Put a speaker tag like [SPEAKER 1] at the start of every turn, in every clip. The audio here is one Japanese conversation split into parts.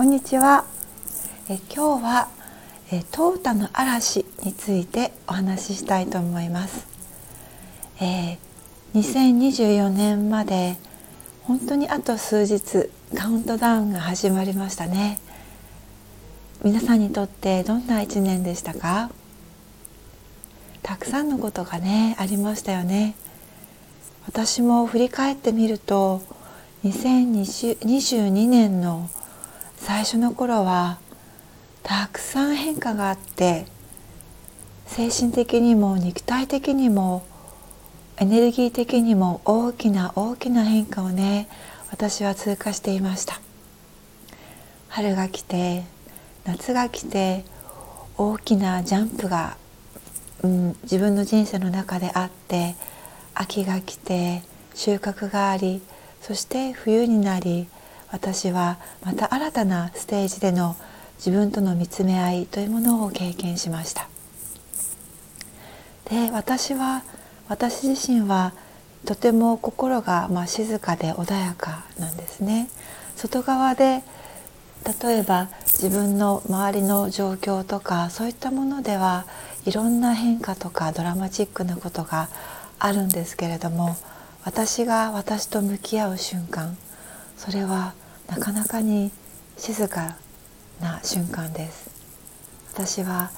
[SPEAKER 1] こんにちは。え今日はえトータの嵐についてお話ししたいと思います、えー、2024年まで本当にあと数日カウントダウンが始まりましたね。皆さんにとってどんな一年でしたか？たくさんのことがねありましたよね。私も振り返ってみると2022年の最初の頃はたくさん変化があって精神的にも肉体的にもエネルギー的にも大きな大きな変化をね私は通過していました。春が来て夏が来て大きなジャンプが、うん、自分の人生の中であって秋が来て収穫がありそして冬になり私はまた新たなステージでの自分との見つめ合いというものを経験しました。で私は私自身はとても心がまあ静かで穏やかなんですね。外側で例えば自分の周りの状況とかそういったものではいろんな変化とかドラマチックなことがあるんですけれども私が私と向き合う瞬間それはなかなかに静かな瞬間です。私は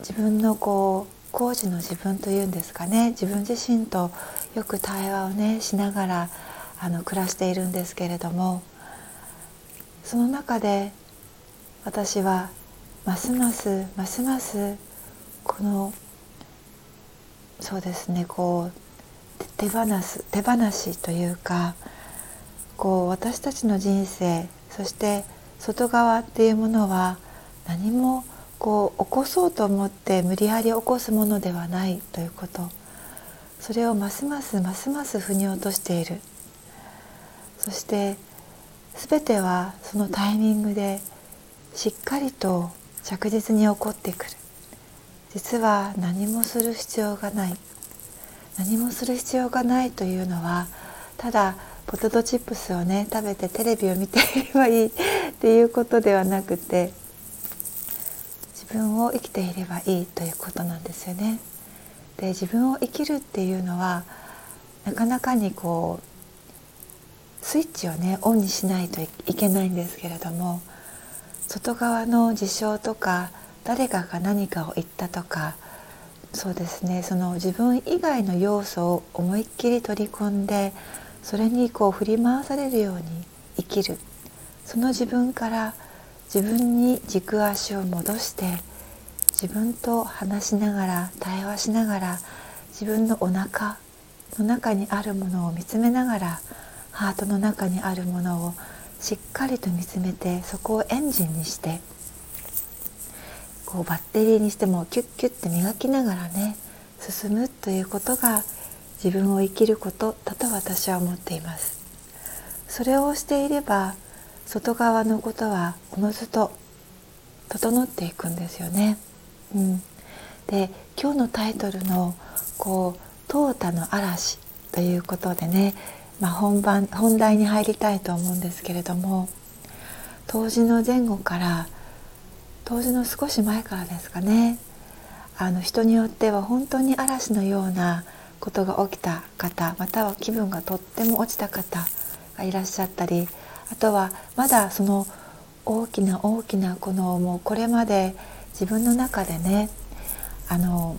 [SPEAKER 1] 自分のこう工事の自分というんですかね。自分自身とよく対話をねしながらあの暮らしているんですけれどもその中で私はますますますますこのそうですねこう手放す手放しというかこう私たちの人生そして外側っていうものは何もこう起こそうと思って無理やり起こすものではないということ。それをますますますます腑に落としている。そして全てはそのタイミングでしっかりと着実に起こってくる。実は何もする必要がない。何もする必要がないというのはただポテトチップスをね食べてテレビを見ていればいい っていうことではなくて自分を生きていればいいということなんですよね。で自分を生きるっていうのはなかなかにこうスイッチをねオンにしないといけないんですけれども外側の事象とか誰かが何かを言ったとかそうですねその自分以外の要素を思いっきり取り込んでそれにこう振り回されるように生きる。その自分から自分に軸足を戻して自分と話しながら対話しながら自分のお腹の中にあるものを見つめながらハートの中にあるものをしっかりと見つめてそこをエンジンにしてこうバッテリーにしてもキュッキュッて磨きながらね進むということが自分を生きることだと私は思っています。それをしていれば外側のことはおのずと整っていくんですよね、うん、で今日のタイトルのこう「淘汰の嵐」ということでね、まあ、本番本題に入りたいと思うんですけれども冬至の前後から冬至の少し前からですかねあの人によっては本当に嵐のようなことが起きた方または気分がとっても落ちた方がいらっしゃったりあとはまだその大きな大きなこのもうこれまで自分の中でねあの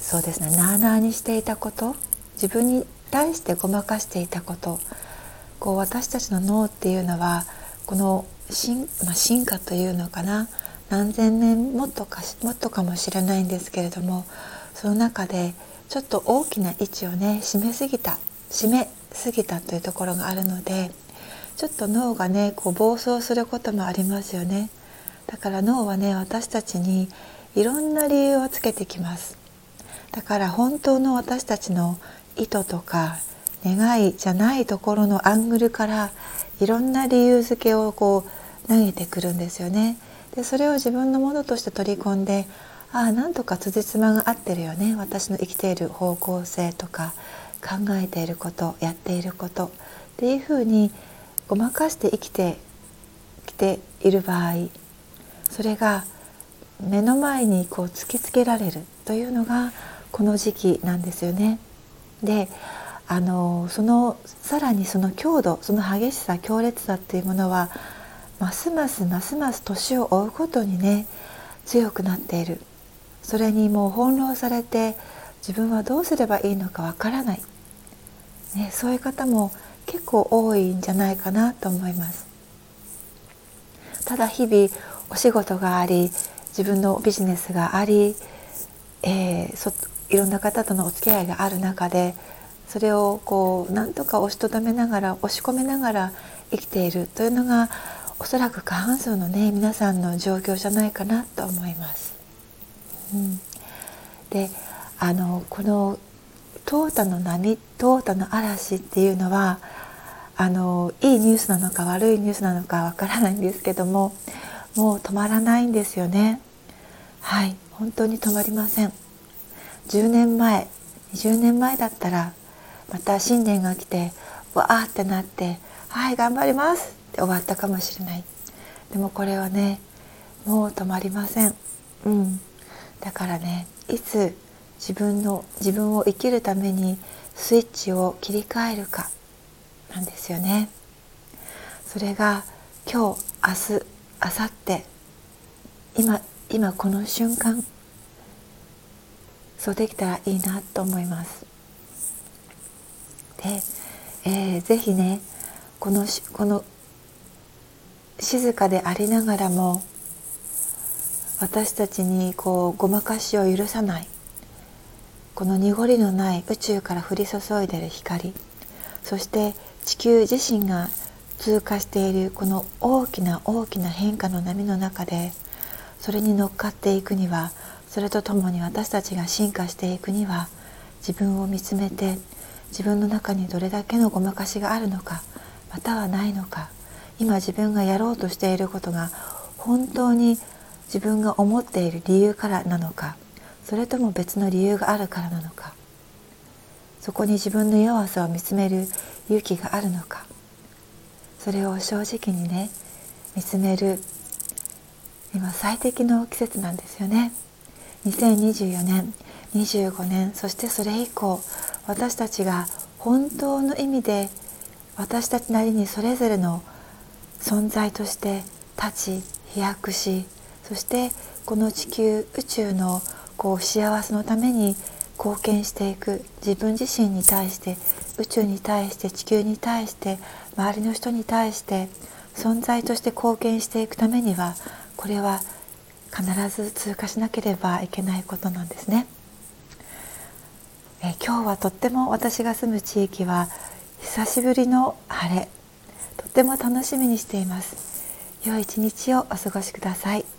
[SPEAKER 1] そうですねなあなあにしていたこと自分に対してごまかしていたことこう私たちの脳っていうのはこの進,、まあ、進化というのかな何千年もっとかもっとかもしれないんですけれどもその中でちょっと大きな位置をね締めすぎた締めすぎたというところがあるのでちょっと脳がねこう暴走することもありますよね。だから脳はね私たちにいろんな理由をつけてきます。だから本当の私たちの意図とか願いじゃないところのアングルからいろんな理由付けをこう投げてくるんですよね。でそれを自分のものとして取り込んでああなんとか辻褄が合ってるよね。私の生きている方向性とか考えていることやっていること。っていうふうにごまかして生きてきている場合それが目の前にこう突きつけられる。というのがこの時期なんですよね。であのそのさらにその強度その激しさ強烈さっていうものはますますますます年を追うことにね強くなっている。それにもう翻弄されて自分はどうすればいいのかわからない、ね、そういう方も結構多いんじゃないかなと思いますただ日々お仕事があり自分のビジネスがあり、えー、そいろんな方とのお付き合いがある中でそれをこうなんとか押しとどめながら押し込めながら生きているというのがおそらく過半数のね皆さんの状況じゃないかなと思います。うん、であのこの淘汰の波淘汰の嵐っていうのはあのいいニュースなのか悪いニュースなのかわからないんですけどももう止まらないんですよね。はい。本当に止まりません。10年前20年前だったらまた新年が来てわーってなって「はい頑張ります」って終わったかもしれない。でもこれはねもう止まりません。うん。だからねいつ自分の自分を生きるためにスイッチを切り替えるかなんですよね。それが今日明日明後日今今この瞬間そうできたらいいなと思います。で、えー、ぜひねこのこの静かでありながらも私たちにこうごまかしを許さない。この濁りのない宇宙から降り注いでる光。そして地球自身が通過しているこの大きな大きな変化の波の中でそれに乗っかっていくにはそれとともに私たちが進化していくには自分を見つめて自分の中にどれだけのごまかしがあるのかまたはないのか今自分がやろうとしていることが本当に自分が思っている理由からなのかそれとも別の理由があるからなのか。そこに自分の弱さを見つめる勇気があるのか。それを正直にね見つめる今最適の季節なんですよね。2024年25年そしてそれ以降私たちが本当の意味で私たちなりにそれぞれの存在として立ち飛躍しそしてこの地球宇宙のこう幸せのために貢献していく自分自身に対して宇宙に対して地球に対して周りの人に対して存在として貢献していくためにはこれは必ず通過しなければいけないことなんですね。え今日はとっても私が住む地域は久しぶりの晴れ。とっても楽しみにしています。良い一日をお過ごしください。